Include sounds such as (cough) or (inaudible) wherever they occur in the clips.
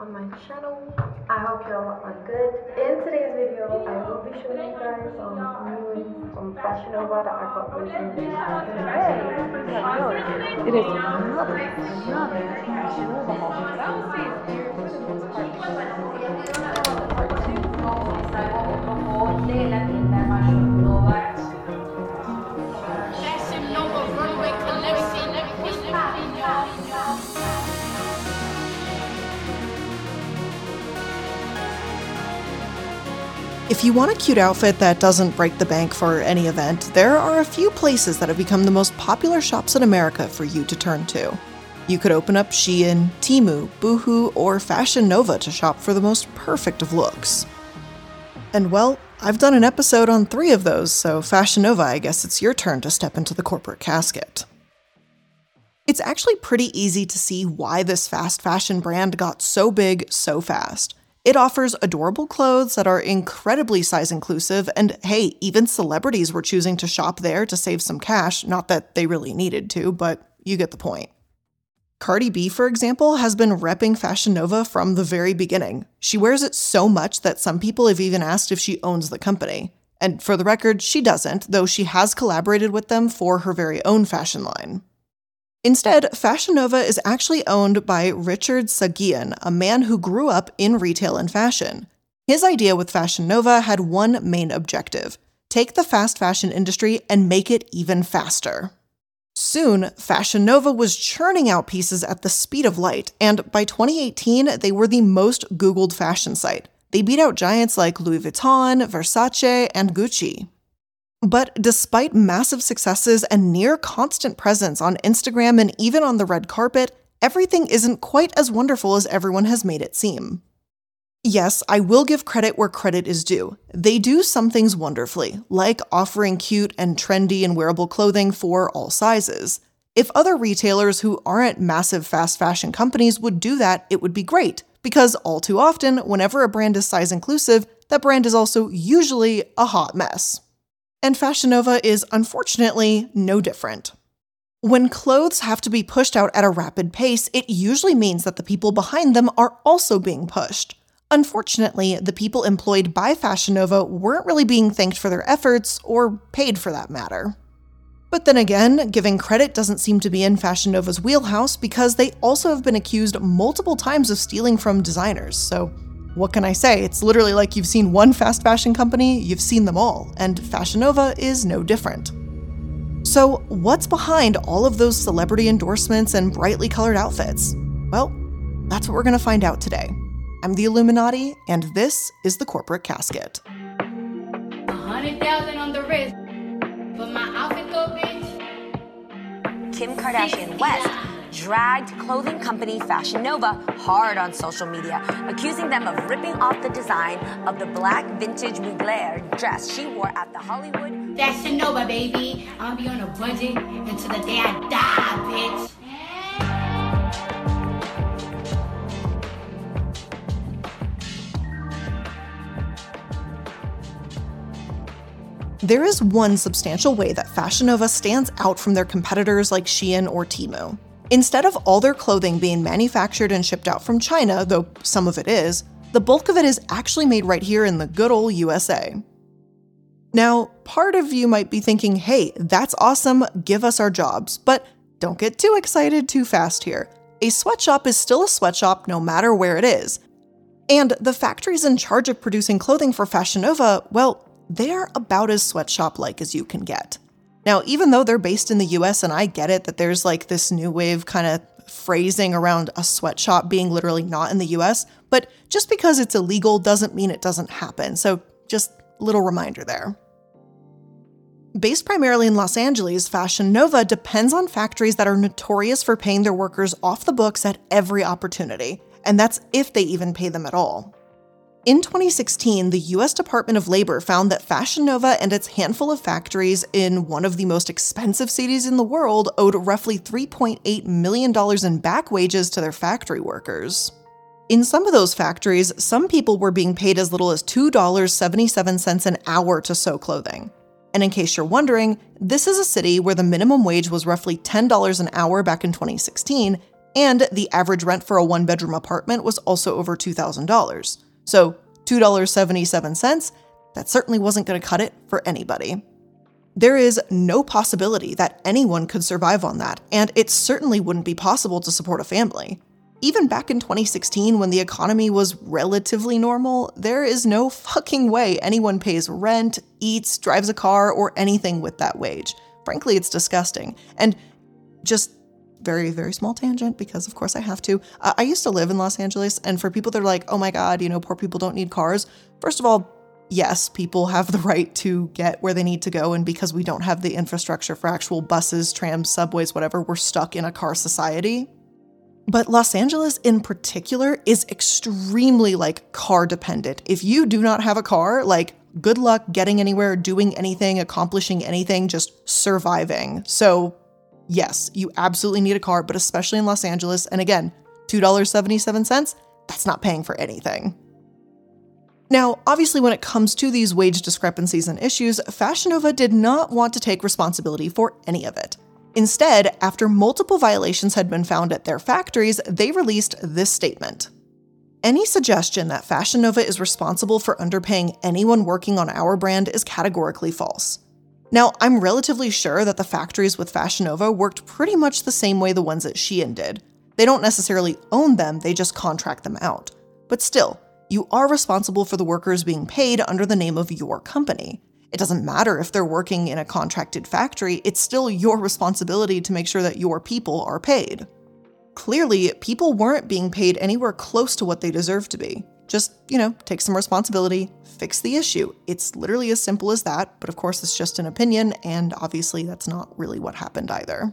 on my channel. I hope y'all are good. In today's video, I will be showing you guys some new ones from Fashion Nova that I got recently. It is another, another Fashion Nova Fashion If you want a cute outfit that doesn't break the bank for any event, there are a few places that have become the most popular shops in America for you to turn to. You could open up Shein, Temu, Boohoo, or Fashion Nova to shop for the most perfect of looks. And well, I've done an episode on three of those, so Fashion Nova, I guess it's your turn to step into the corporate casket. It's actually pretty easy to see why this fast fashion brand got so big so fast. It offers adorable clothes that are incredibly size inclusive, and hey, even celebrities were choosing to shop there to save some cash, not that they really needed to, but you get the point. Cardi B, for example, has been repping Fashion Nova from the very beginning. She wears it so much that some people have even asked if she owns the company. And for the record, she doesn't, though she has collaborated with them for her very own fashion line. Instead, Fashion Nova is actually owned by Richard Saghian, a man who grew up in retail and fashion. His idea with Fashion Nova had one main objective take the fast fashion industry and make it even faster. Soon, Fashion Nova was churning out pieces at the speed of light, and by 2018, they were the most Googled fashion site. They beat out giants like Louis Vuitton, Versace, and Gucci. But despite massive successes and near constant presence on Instagram and even on the red carpet, everything isn't quite as wonderful as everyone has made it seem. Yes, I will give credit where credit is due. They do some things wonderfully, like offering cute and trendy and wearable clothing for all sizes. If other retailers who aren't massive fast fashion companies would do that, it would be great, because all too often, whenever a brand is size inclusive, that brand is also usually a hot mess. And Fashion Nova is unfortunately no different. When clothes have to be pushed out at a rapid pace, it usually means that the people behind them are also being pushed. Unfortunately, the people employed by Fashion Nova weren't really being thanked for their efforts, or paid for that matter. But then again, giving credit doesn't seem to be in Fashion Nova's wheelhouse because they also have been accused multiple times of stealing from designers, so what can I say? It's literally like you've seen one fast fashion company, you've seen them all, and Fashion Nova is no different. So, what's behind all of those celebrity endorsements and brightly colored outfits? Well, that's what we're going to find out today. I'm the iilluminaughtii, and this is the Corporate Casket. Hundred thousand on the wrist. But my outfit though, bitch. Kim Kardashian West dragged clothing company Fashion Nova hard on social media, accusing them of ripping off the design of the black vintage Mugler dress she wore at the Hollywood. Fashion Nova, baby. I'ma be on a budget until the day I die, bitch. There is one substantial way that Fashion Nova stands out from their competitors like Shein or Temu. Instead of all their clothing being manufactured and shipped out from China, though some of it is, the bulk of it is actually made right here in the good old USA. Now, part of you might be thinking, hey, that's awesome, give us our jobs, but don't get too excited too fast here. A sweatshop is still a sweatshop no matter where it is. And the factories in charge of producing clothing for Fashion Nova, well, they're about as sweatshop like as you can get. Now, even though they're based in the US, and I get it that there's like this new wave kind of phrasing around a sweatshop being literally not in the US, but just because it's illegal doesn't mean it doesn't happen. So, just little reminder there. Based primarily in Los Angeles, Fashion Nova depends on factories that are notorious for paying their workers off the books at every opportunity, and that's if they even pay them at all. In 2016, the US Department of Labor found that Fashion Nova and its handful of factories in one of the most expensive cities in the world owed roughly $3.8 million in back wages to their factory workers. In some of those factories, some people were being paid as little as $2.77 an hour to sew clothing. And in case you're wondering, this is a city where the minimum wage was roughly $10 an hour back in 2016, And the average rent for a one bedroom apartment was also over $2,000. So $2.77, that certainly wasn't going to cut it for anybody. There is no possibility that anyone could survive on that, and it certainly wouldn't be possible to support a family. Even back in 2016, when the economy was relatively normal, there is no fucking way anyone pays rent, eats, drives a car, or anything with that wage. Frankly, it's disgusting. And just very, very small tangent because, of course, I have to. I used to live in Los Angeles, and for people that are like, oh my God, you know, poor people don't need cars, first of all, yes, people have the (laughs) right to get where they need to go. And because we don't have the infrastructure for actual buses, trams, subways, whatever, we're stuck in a car society. But Los Angeles in particular is extremely like car dependent. If you do not have a car, like good luck getting anywhere, doing anything, accomplishing anything, just surviving. So, yes, you absolutely need a car, but especially in Los Angeles. And again, $2.77, that's not paying for anything. Now, obviously, when it comes to these wage discrepancies and issues, Fashion Nova did not want to take responsibility for any of it. Instead, after multiple violations had been found at their factories, they released this statement. Any suggestion that Fashion Nova is responsible for underpaying anyone working on our brand is categorically false. Now, I'm relatively sure that the factories with Fashion Nova worked pretty much the same way the ones at Shein did. They don't necessarily own them, they just contract them out. But still, you are responsible for the workers being paid under the name of your company. It doesn't matter if they're working in a contracted factory, it's still your responsibility to make sure that your people are paid. Clearly, people weren't being paid anywhere close to what they deserve to be. Just, you know, take some responsibility, fix the issue. It's literally as simple as that, but of course, it's just an opinion, and obviously, that's not really what happened either.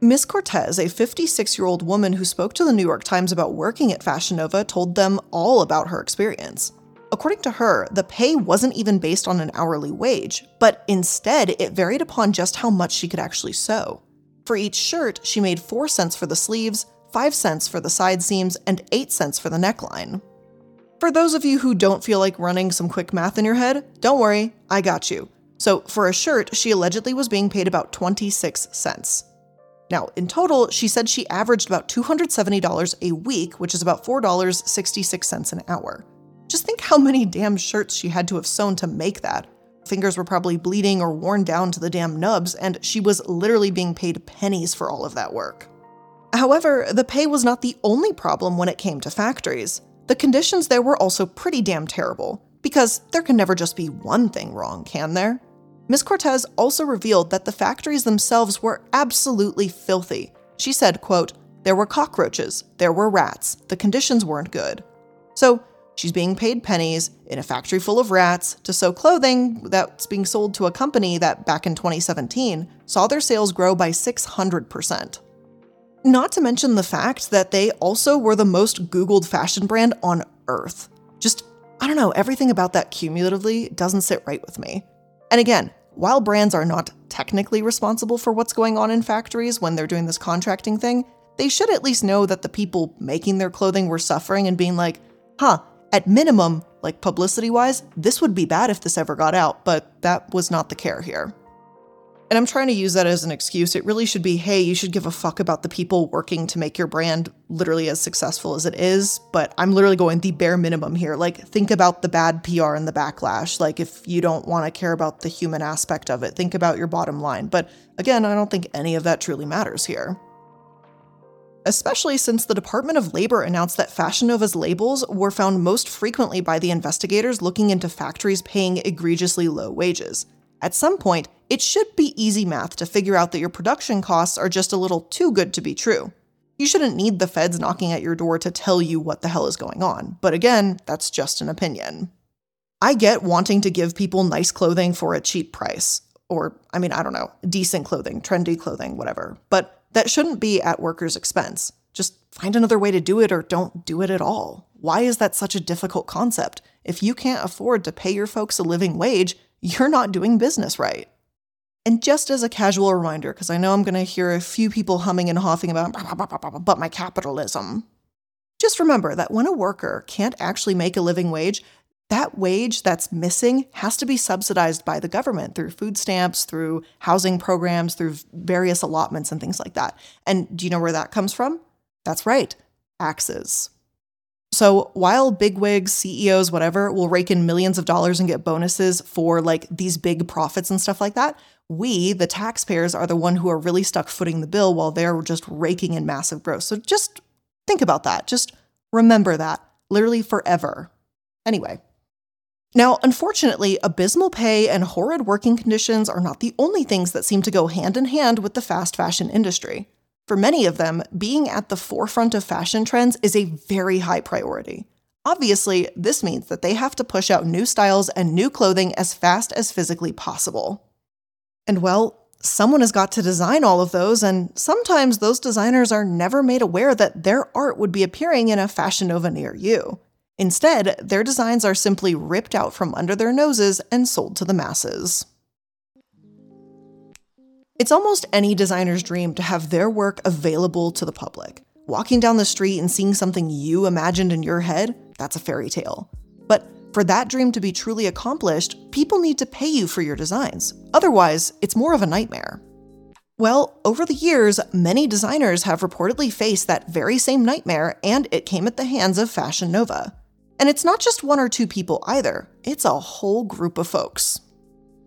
Miss Cortez, a 56 year old woman who spoke to the New York Times about working at Fashion Nova, told them all about her experience. According to her, the pay wasn't even based on an hourly wage, but instead it varied upon just how much she could actually sew. For each shirt, she made 4 cents for the sleeves, 5 cents for the side seams, and 8 cents for the neckline. For those of you who don't feel like running some quick math in your head, don't worry, I got you. So, for a shirt, she allegedly was being paid about 26 cents. Now, in total, she said she averaged about $270 a week, which is about $4.66 an hour. Just think how many damn shirts she had to have sewn to make that. Fingers were probably bleeding or worn down to the damn nubs, and she was literally being paid pennies for all of that work. However, the pay was not the only problem when it came to factories. The conditions there were also pretty damn terrible, because there can never just be one thing wrong, can there? Ms. Cortez also revealed that the factories themselves were absolutely filthy. She said, quote, there were cockroaches, there were rats, the conditions weren't good. So, she's being paid pennies in a factory full of rats to sew clothing that's being sold to a company that back in 2017 saw their sales grow by 600%. Not to mention the fact that they also were the most Googled fashion brand on earth. Just, I don't know, everything about that cumulatively doesn't sit right with me. And again, while brands are not technically responsible for what's going on in factories when they're doing this contracting thing, they should at least know that the people making their clothing were suffering and being like, huh, at minimum, like publicity wise, this would be bad if this ever got out, but that was not the care here. And I'm trying to use that as an excuse. It really should be hey, you should give a fuck about the people working to make your brand literally as successful as it is. But I'm literally going the bare minimum here. Like, think about the bad PR and the backlash. Like, if you don't want to care about the human aspect of it, think about your bottom line. But again, I don't think any of that truly matters here. Especially since the Department of Labor announced that Fashion Nova's labels were found most frequently by the investigators looking into factories paying egregiously low wages. At some point, it should be easy math to figure out that your production costs are just a little too good to be true. You shouldn't need the feds knocking at your door to tell you what the hell is going on, but again, that's just an opinion. I get wanting to give people nice clothing for a cheap price, or, I mean, I don't know, decent clothing, trendy clothing, whatever, but that shouldn't be at workers' expense. Just find another way to do it or don't do it at all. Why is that such a difficult concept? If you can't afford to pay your folks a living wage, you're not doing business right. And just as a casual reminder, because I know I'm going to hear a few people humming and hawing about, but my capitalism. Just remember that when a worker can't actually make a living wage, that wage that's missing has to be subsidized by the government through food stamps, through housing programs, through various allotments and things like that. And do you know where that comes from? That's right, taxes. So while bigwigs, CEOs, whatever, will rake in millions of dollars and get bonuses for like these big profits and stuff like that, we, the taxpayers, are the one who are really stuck footing the bill while they're just raking in massive growth. So just think about that. Just remember that literally forever. Anyway. Now, unfortunately, abysmal pay and horrid working conditions are not the only things that seem to go hand in hand with the fast fashion industry. For many of them, being at the forefront of fashion trends is a very high priority. Obviously, this means that they have to push out new styles and new clothing as fast as physically possible. And well, someone has got to design all of those, and sometimes those designers are never made aware that their art would be appearing in a Fashion Nova near you. Instead, their designs are simply ripped out from under their noses and sold to the masses. It's almost any designer's dream to have their work available to the public. Walking down the street and seeing something you imagined in your head, that's a fairy tale. But for that dream to be truly accomplished, people need to pay you for your designs. Otherwise, it's more of a nightmare. Well, over the years, many designers have reportedly faced that very same nightmare, and it came at the hands of Fashion Nova. And it's not just one or two people either, it's a whole group of folks.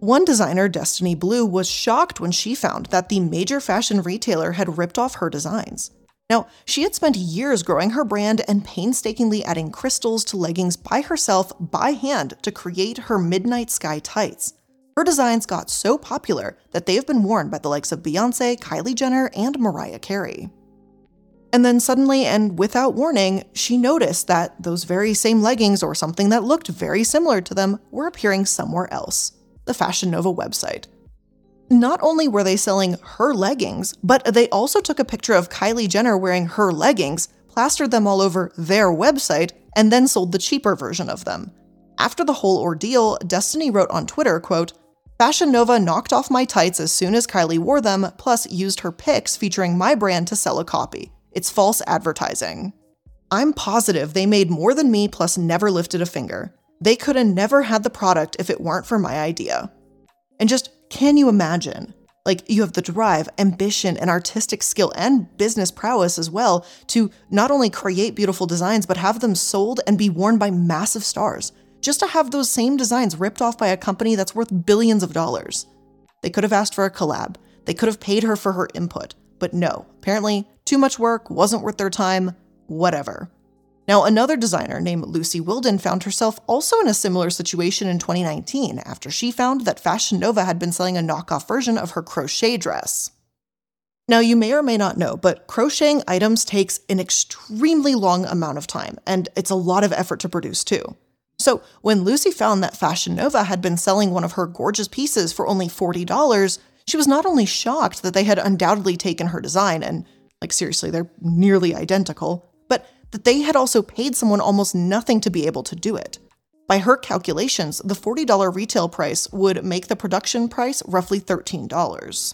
One designer, Destiney Bleu, was shocked when she found that the major fashion retailer had ripped off her designs. Now, she had spent years growing her brand and painstakingly adding crystals to leggings by herself by hand to create her Midnight Sky tights. Her designs got so popular that they have been worn by the likes of Beyonce, Kylie Jenner, and Mariah Carey. And then suddenly and without warning, she noticed that those very same leggings or something that looked very similar to them were appearing somewhere else the Fashion Nova website. Not only were they selling her leggings, but they also took a picture of Kylie Jenner wearing her leggings, plastered them all over their website, and then sold the cheaper version of them. After the whole ordeal, Destiney wrote on Twitter, quote, Fashion Nova knocked off my tights as soon as Kylie wore them, plus used her pics featuring my brand to sell a copy. It's false advertising. I'm positive they made more than me plus never lifted a finger. They could have never had the product if it weren't for my idea. And just can you imagine? Like, you have the drive, ambition, and artistic skill and business prowess as well to not only create beautiful designs, but have them sold and be worn by massive stars, just to have those same designs ripped off by a company that's worth billions of dollars. They could have asked for a collab, they could have paid her for her input, but no, apparently, too much work, wasn't worth their time, whatever. Now, another designer named Lucy Wilden found herself also in a similar situation in 2019 after she found that Fashion Nova had been selling a knockoff version of her crochet dress. Now, you may or may not know, but crocheting items takes an extremely long amount of time, and it's a lot of effort to produce too. So, when Lucy found that Fashion Nova had been selling one of her gorgeous pieces for only $40, she was not only shocked that they had undoubtedly taken her design, and like seriously, they're nearly identical, but that they had also paid someone almost nothing to be able to do it. By her calculations, the $40 retail price would make the production price roughly $13.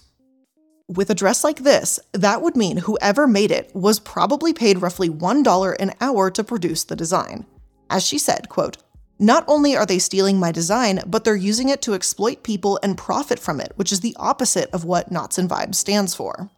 With a dress like this, that would mean whoever made it was probably paid roughly $1 an hour to produce the design. As she said, quote, not only are they stealing my design, but they're using it to exploit people and profit from it, which is the opposite of what Knots and Vibes stands for.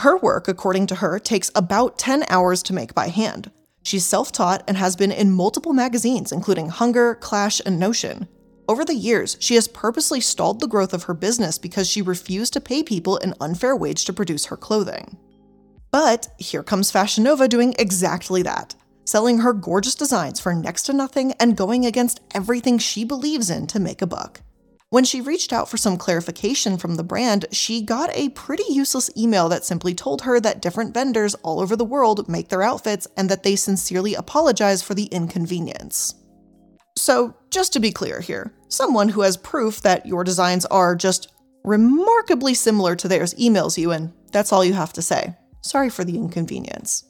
Her work, according to her, takes about 10 hours to make by hand. She's self taught and has been in multiple magazines, including Hunger, Clash, and Notion. Over the years, she has purposely stalled the growth of her business because she refused to pay people an unfair wage to produce her clothing. But here comes Fashion Nova doing exactly that, selling her gorgeous designs for next to nothing and going against everything she believes in to make a buck. When she reached out for some clarification from the brand, she got a pretty useless email that simply told her that different vendors all over the world make their outfits and that they sincerely apologize for the inconvenience. So, just to be clear here, someone who has proof that your designs are just remarkably similar to theirs emails you, and that's all you have to say. Sorry for the inconvenience.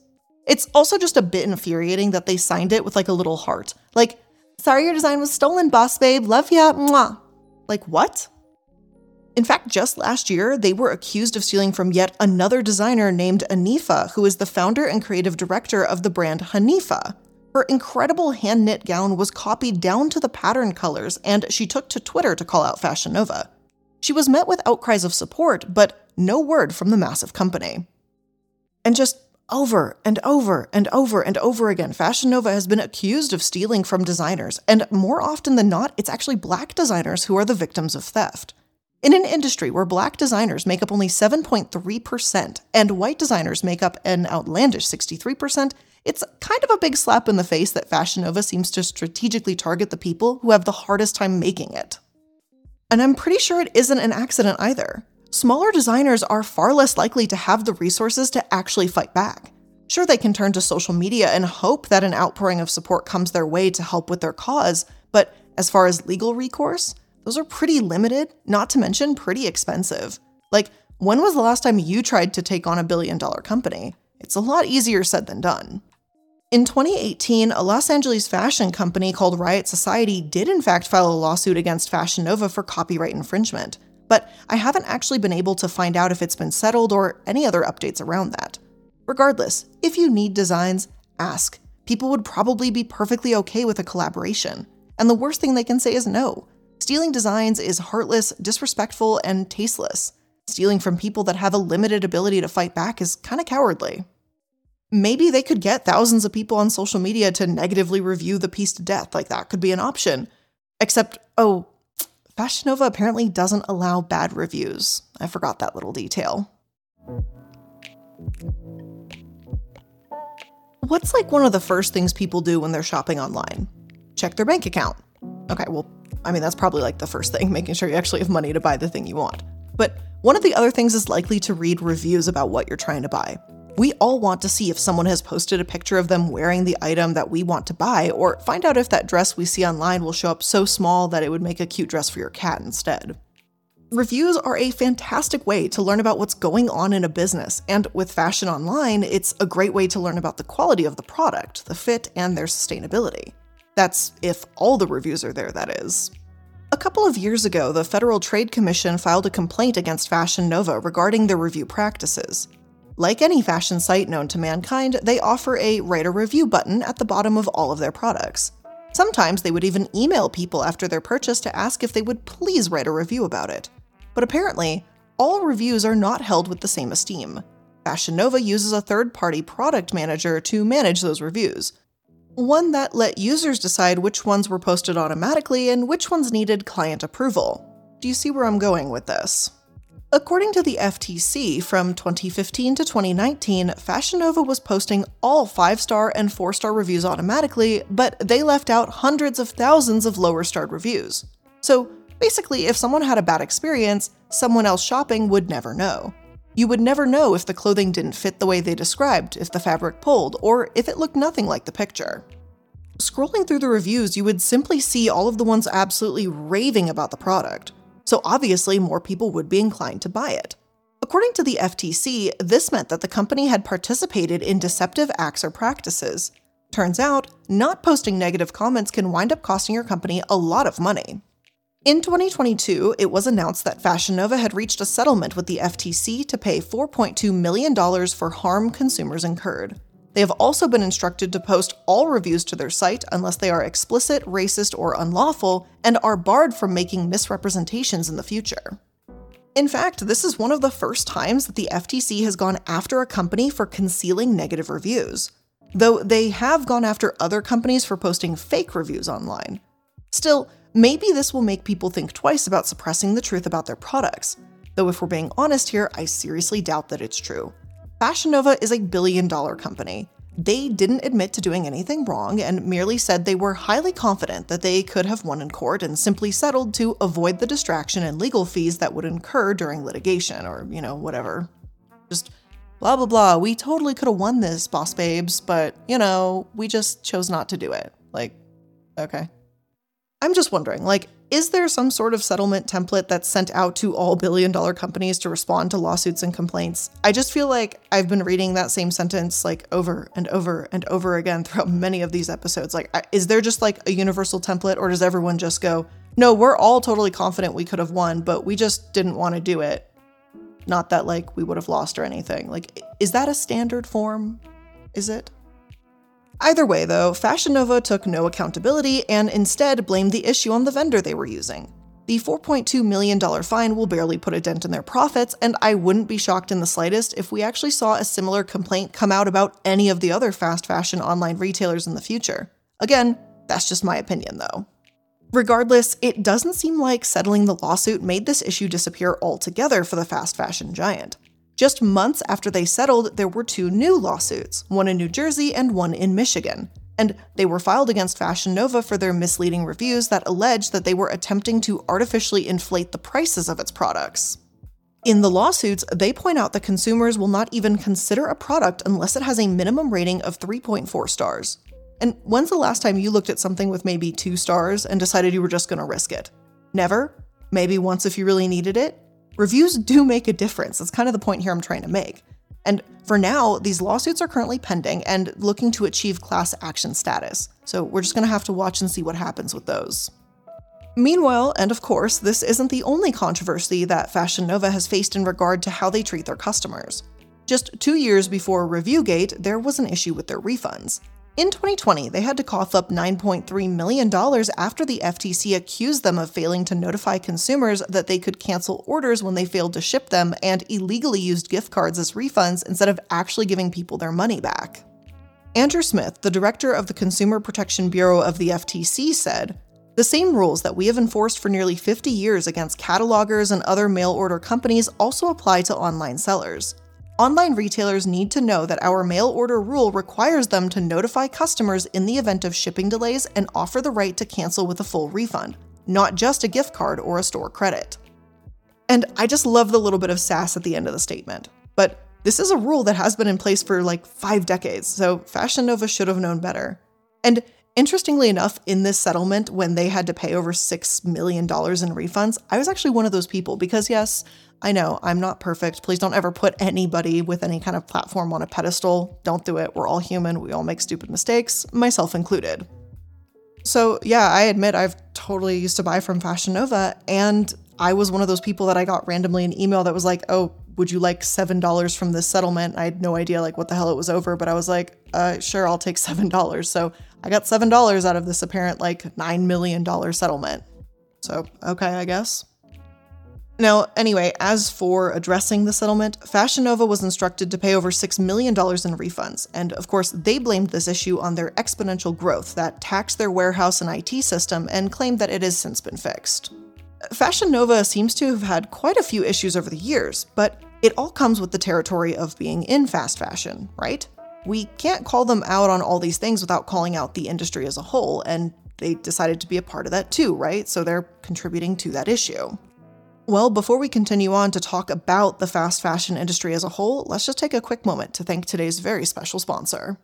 It's also just a bit infuriating that they signed it with like a little heart. Like, sorry your design was stolen, boss babe, love ya, mwah. Like, what? In fact, just last year, they were accused of stealing from yet another designer named Anifa, who is the founder and creative director of the brand Hanifa. Her incredible hand knit gown was copied down to the pattern colors, and she took to Twitter to call out Fashion Nova. She was met with outcries of support, but no word from the massive company. And just Over and over and over and over again, Fashion Nova has been accused of stealing from designers, and more often than not, it's actually black designers who are the victims of theft. In an industry where black designers make up only 7.3% and white designers make up an outlandish 63%, it's kind of a big slap in the face that Fashion Nova seems to strategically target the people who have the hardest time making it. And I'm pretty sure it isn't an accident either. Smaller designers are far less likely to have the resources to actually fight back. Sure, they can turn to social media and hope that an outpouring of support comes their way to help with their cause, but as far as legal recourse, those are pretty limited, not to mention pretty expensive. Like, when was the last time you tried to take on a billion dollar company? It's a lot easier said than done. In 2018, a Los Angeles fashion company called Riot Society did in fact file a lawsuit against Fashion Nova for copyright infringement, but I haven't actually been able to find out if it's been settled or any other updates around that. Regardless, if you need designs, ask. People would probably be perfectly okay with a collaboration. And the worst thing they can say is no. Stealing designs is heartless, disrespectful, and tasteless. Stealing from people that have a limited ability to fight back is kind of cowardly. Maybe they could get thousands of people on social media to negatively review the piece to death, like that could be an option. Except, oh, Fashion Nova apparently doesn't allow bad reviews. I forgot that little detail. What's like one of the first things people do when they're shopping online? Check their bank account. Okay, well, I mean, that's probably like the first thing, (laughs) making sure you actually have money to buy the thing you want. But one of the other things is likely to read reviews about what you're trying to buy. We all want to see if someone has posted a picture of them wearing the item that we want to buy, or find out if that dress we see online will show up so small that it would make a cute dress for your cat instead. Reviews are a fantastic way to learn about what's going on in a business, and with fashion online, it's a great way to learn about the quality of the product, the fit, and their sustainability. That's if all the reviews are there, that is. A couple of years ago, the Federal Trade Commission filed a complaint against Fashion Nova regarding their review practices. Like any fashion site known to mankind, they offer a write a review button at the bottom of all of their products. Sometimes they would even email people after their purchase to ask if they would please write a review about it. But apparently, all reviews are not held with the same esteem. Fashion Nova uses a third party product manager to manage those reviews, one that let users decide which ones were posted automatically and which ones needed client approval. Do you see where I'm going with this? According to the FTC, from 2015 to 2019, Fashion Nova was posting all 5 star and 4 star reviews automatically, but they left out hundreds of thousands of lower starred reviews. So basically, if someone had a bad experience, someone else shopping would never know. You would never know if the clothing didn't fit the way they described, if the fabric pulled, or if it looked nothing like the picture. Scrolling through the reviews, you would simply see all of the ones absolutely raving about the product, so obviously more people would be inclined to buy it. According to the FTC, this meant that the company had participated in deceptive acts or practices. Turns out, not posting negative comments can wind up costing your company a lot of money. In 2022, it was announced that Fashion Nova had reached a settlement with the FTC to pay $4.2 million for harm consumers incurred. They have also been instructed to post all reviews to their site unless they are explicit, racist, or unlawful, and are barred from making misrepresentations in the future. In fact, this is one of the first times that the FTC has gone after a company for concealing negative reviews, though they have gone after other companies for posting fake reviews online. Still, Maybe this will make people think twice about suppressing the truth about their products. Though, if we're being honest here, I seriously doubt that it's true. Fashion Nova is a billion dollar company. They didn't admit to doing anything wrong and merely said they were highly confident that they could have won in court and simply settled to avoid the distraction and legal fees that would incur during litigation or, you know, whatever. Just blah blah blah. We totally could have won this, boss babes, but, you know, we just chose not to do it. Like, okay. I'm just wondering, like, is there some sort of settlement template that's sent out to all billion dollar companies to respond to lawsuits and complaints? I just feel like I've been reading that same sentence like over and over and over again throughout many of these episodes. Like, is there just like a universal template or does everyone just go, no, we're all totally confident we could have won, but we just didn't want to do it? Not that like we would have lost or anything. Like, is that a standard form? Is it? Either way, though, Fashion Nova took no accountability and instead blamed the issue on the vendor they were using. The $4.2 million fine will barely put a dent in their profits, and I wouldn't be shocked in the slightest if we actually saw a similar complaint come out about any of the other fast fashion online retailers in the future. Again, that's just my opinion though. Regardless, it doesn't seem like settling the lawsuit made this issue disappear altogether for the fast fashion giant. Just months after they settled, there were two new lawsuits, one in New Jersey and one in Michigan. And they were filed against Fashion Nova for their misleading reviews that alleged that they were attempting to artificially inflate the prices of its products. In the lawsuits, they point out that consumers will not even consider a product unless it has a minimum rating of 3.4 stars. And when's the last time you looked at something with maybe two stars and decided you were just gonna risk it? Never? Maybe once if you really needed it? Reviews do make a difference. That's kind of the point here I'm trying to make. And for now, these lawsuits are currently pending and looking to achieve class action status. So we're just going to have to watch and see what happens with those. Meanwhile, and of course, this isn't the only controversy that Fashion Nova has faced in regard to how they treat their customers. Just two years before Reviewgate, there was an issue with their refunds. In 2020, they had to cough up $9.3 million after the FTC accused them of failing to notify consumers that they could cancel orders when they failed to ship them and illegally used gift cards as refunds instead of actually giving people their money back. Andrew Smith, the director of the Consumer Protection Bureau of the FTC, said, the same rules that we have enforced for nearly 50 years against catalogers and other mail order companies also apply to online sellers. Online retailers need to know that our mail order rule requires them to notify customers in the event of shipping delays and offer the right to cancel with a full refund, not just a gift card or a store credit. And I just love the little bit of sass at the end of the statement. But this is a rule that has been in place for like five decades, so Fashion Nova should have known better. And interestingly enough, in this settlement, when they had to pay over $6 million in refunds, I was actually one of those people because, yes, I know I'm not perfect. Please don't ever put anybody with any kind of platform on a pedestal. Don't do it. We're all human. We all make stupid mistakes, myself included. So, yeah, I admit I've totally used to buy from Fashion Nova, and I was one of those people that I got randomly an email that was like, "Oh, would you like seven dollars from this settlement?" I had no idea like what the hell it was over, but I was like, uh, "Sure, I'll take (laughs) seven dollars." So I got seven dollars out of this apparent like nine million dollar settlement. So okay, I guess. Now, anyway, as for addressing the settlement, Fashion Nova was instructed to pay over $6 million in refunds, and of course, they blamed this issue on their exponential growth that taxed their warehouse and IT system and claimed that it has since been fixed. Fashion Nova seems to have had quite a few issues over the years, but it all comes with the territory of being in fast fashion, right? We can't call them out on all these things without calling out the industry as a whole, and they decided to be a part of that too, right? So they're contributing to that issue. Well, before we continue on to talk about the fast fashion industry as a whole, let's just take a quick moment to thank today's very special sponsor.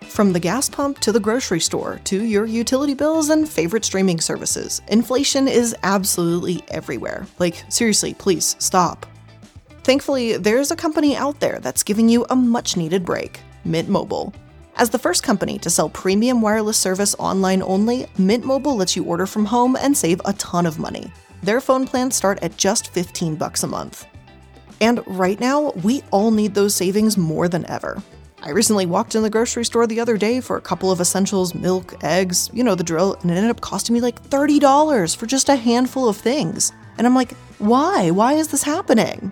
From the gas pump to the grocery store to your utility bills and favorite streaming services, inflation is absolutely everywhere. Like, seriously, please stop. Thankfully, there's a company out there that's giving you a much needed break Mint Mobile. As the first company to sell premium wireless service online only, Mint Mobile lets you order from home and save a ton of money. Their phone plans start at just 15 bucks a month. And right now, we all need those savings more than ever. I recently walked in the grocery store the other day for a couple of essentials, milk, eggs, you know the drill, and it ended up costing me like $30 for just a handful of things. And I'm like, why? Why is this happening?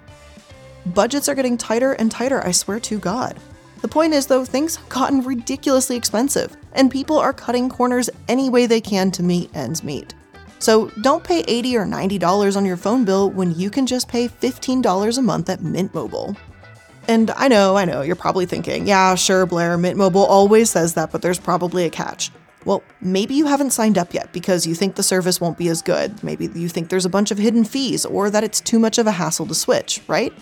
Budgets are getting tighter and tighter, I swear to God. The point is, though, things have gotten ridiculously expensive, and people are cutting corners any way they can to meet ends meet. So don't pay 80 or $90 on your phone bill when you can just pay $15 a month at Mint Mobile. And I know, I know, you're probably thinking, yeah, sure, Blair, Mint Mobile always says that, but there's probably a catch. Well, maybe you haven't signed up yet because you think the service won't be as good. Maybe you think there's a bunch of hidden fees or that it's too much of a hassle to switch, right?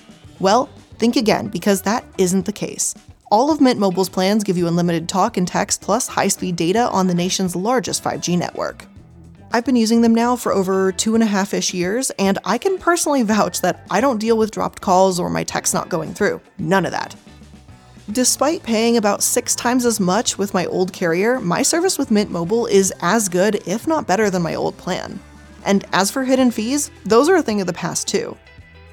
Well, think again because that isn't the case. All of Mint Mobile's plans give you unlimited talk and text plus high speed data on the nation's largest 5G network. I've been using them now for over two and a half ish years, and I can personally vouch that I don't deal with dropped calls or my text not going through. None of that. Despite paying about six times as much with my old carrier, my service with Mint Mobile is as good, if not better, than my old plan. And as for hidden fees, those are a thing of the past too.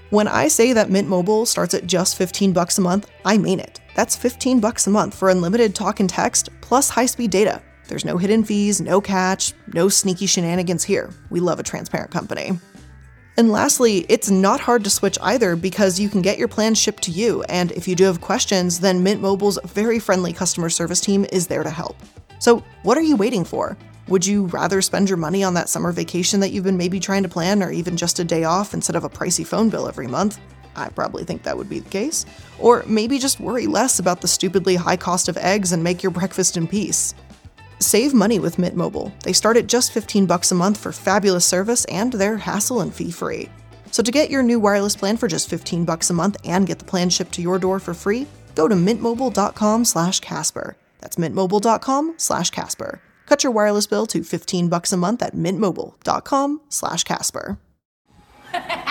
When I say that Mint Mobile starts at just 15 bucks a month, I mean it. That's 15 bucks a month for unlimited talk and text plus high-speed data. There's no hidden fees, no catch, no sneaky shenanigans here. We love a transparent company. And lastly, it's not hard to switch either because you can get your plan shipped to you, and if you do have questions, then Mint Mobile's very friendly customer service team is there to help. So, what are you waiting for? Would you rather spend your money on that summer vacation that you've been maybe trying to plan, or even just a day off instead of a pricey phone bill every month? I probably think that would be the case. Or maybe just worry less about the stupidly high cost of eggs and make your breakfast in peace. Save money with Mint Mobile. They start at just 15 bucks a month for fabulous service and they're hassle and fee-free. So to get your new wireless plan for just 15 bucks a month and get the plan shipped to your door for free, go to mintmobile.com/casper. That's mintmobile.com/casper. Cut your wireless bill to 15 bucks a month at mintmobile.com/casper. (laughs)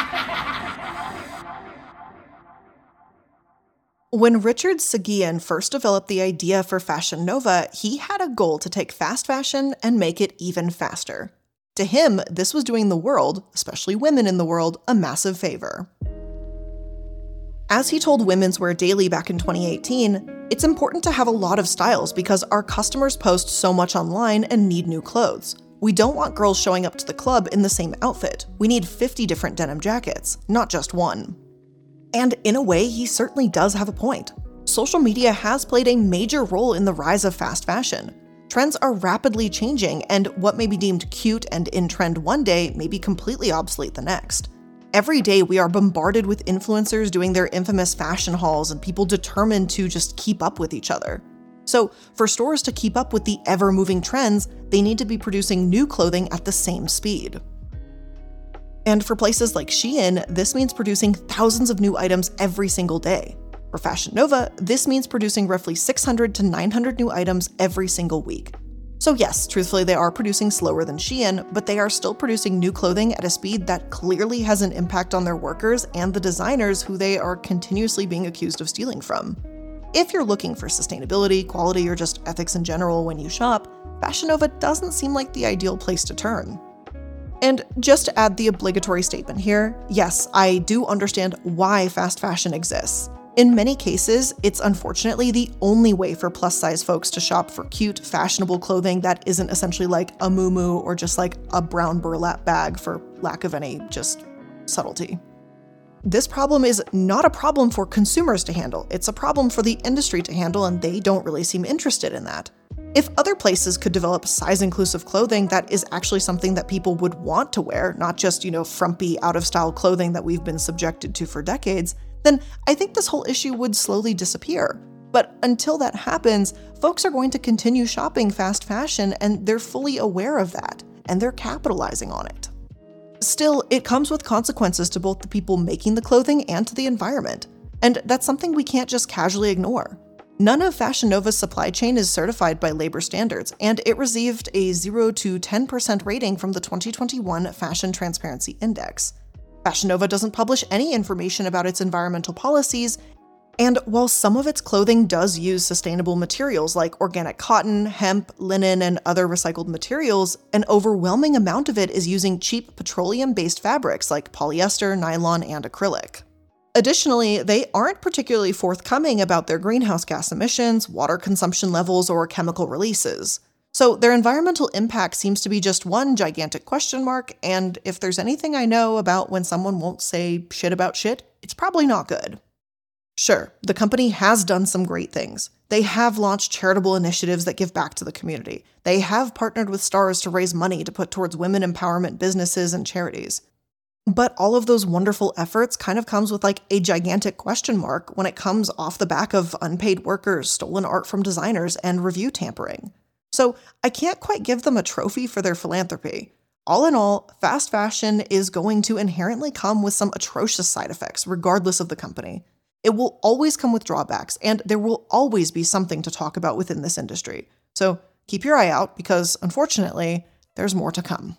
When Richard Saghian first developed the idea for Fashion Nova, he had a goal to take fast fashion and make it even faster. To him, this was doing the world, especially women in the world, a massive favor. As he told Women's Wear Daily back in 2018, it's important to have a lot of styles because our customers post so much online and need new clothes. We don't want girls showing up to the club in the same outfit. We need 50 different denim jackets, not just one. And in a way, he certainly does have a point. Social media has played a major role in the rise of fast fashion. Trends are rapidly changing, and what may be deemed cute and in trend one day may be completely obsolete the next. Every day, we are bombarded with influencers doing their infamous fashion hauls and people determined to just keep up with each other. So, for stores to keep up with the ever moving trends, they need to be producing new clothing at the same speed. And for places like Shein, this means producing thousands of new items every single day. For Fashion Nova, this means producing roughly 600 to 900 new items every single week. So, yes, truthfully, they are producing slower than Shein, but they are still producing new clothing at a speed that clearly has an impact on their workers and the designers who they are continuously being accused of stealing from. If you're looking for sustainability, quality, or just ethics in general when you shop, Fashion Nova doesn't seem like the ideal place to turn. And just to add the obligatory statement here, yes, I do understand why fast fashion exists. In many cases, it's unfortunately the only way for plus size folks to shop for cute, fashionable clothing that isn't essentially like a moo or just like a brown burlap bag for lack of any just subtlety. This problem is not a problem for consumers to handle, it's a problem for the industry to handle, and they don't really seem interested in that. If other places could develop size inclusive clothing that is actually something that people would want to wear, not just, you know, frumpy, out of style clothing that we've been subjected to for decades, then I think this whole issue would slowly disappear. But until that happens, folks are going to continue shopping fast fashion and they're fully aware of that, and they're capitalizing on it. Still, it comes with consequences to both the people making the clothing and to the environment, and that's something we can't just casually ignore. None of Fashion Nova's supply chain is certified by labor standards, and it received a 0 to 10% rating from the 2021 Fashion Transparency Index. Fashion Nova doesn't publish any information about its environmental policies, and while some of its clothing does use sustainable materials like organic cotton, hemp, linen, and other recycled materials, an overwhelming amount of it is using cheap petroleum based fabrics like polyester, nylon, and acrylic. Additionally, they aren't particularly forthcoming about their greenhouse gas emissions, water consumption levels, or chemical releases. So their environmental impact seems to be just one gigantic question mark, and if there's anything I know about when someone won't say shit about shit, it's probably not good. Sure, the company has done some great things. They have launched charitable initiatives that give back to the community. They have partnered with stars to raise money to put towards women empowerment businesses and charities. But all of those wonderful efforts kind of comes with like a gigantic question mark when it comes off the back of unpaid workers, stolen art from designers, and review tampering. So I can't quite give them a trophy for their philanthropy. All in all, fast fashion is going to inherently come with some atrocious side effects, regardless of the company. It will always come with drawbacks, and there will always be something to talk about within this industry. So keep your eye out because, unfortunately, there's more to come.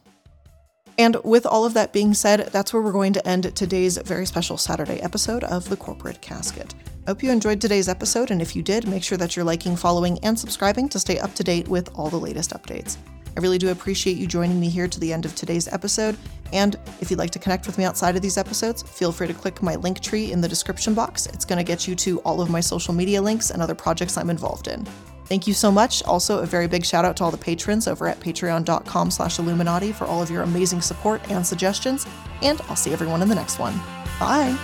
And with all of that being said, that's where we're going to end today's very special Saturday episode of The Corporate Casket. I hope you enjoyed today's episode, and if you did, make sure that you're liking, following, and subscribing to stay up to date with all the latest updates. I really do appreciate you joining me here to the end of today's episode. And if you'd like to connect with me outside of these episodes, feel free to click my link tree in the description box. It's going to get you to all of my social media links and other projects I'm involved in. Thank you so much. Also, a very big shout out to all the patrons over at patreon.com slash iilluminaughtii for all of your amazing support and suggestions. And I'll see everyone in the next one. Bye.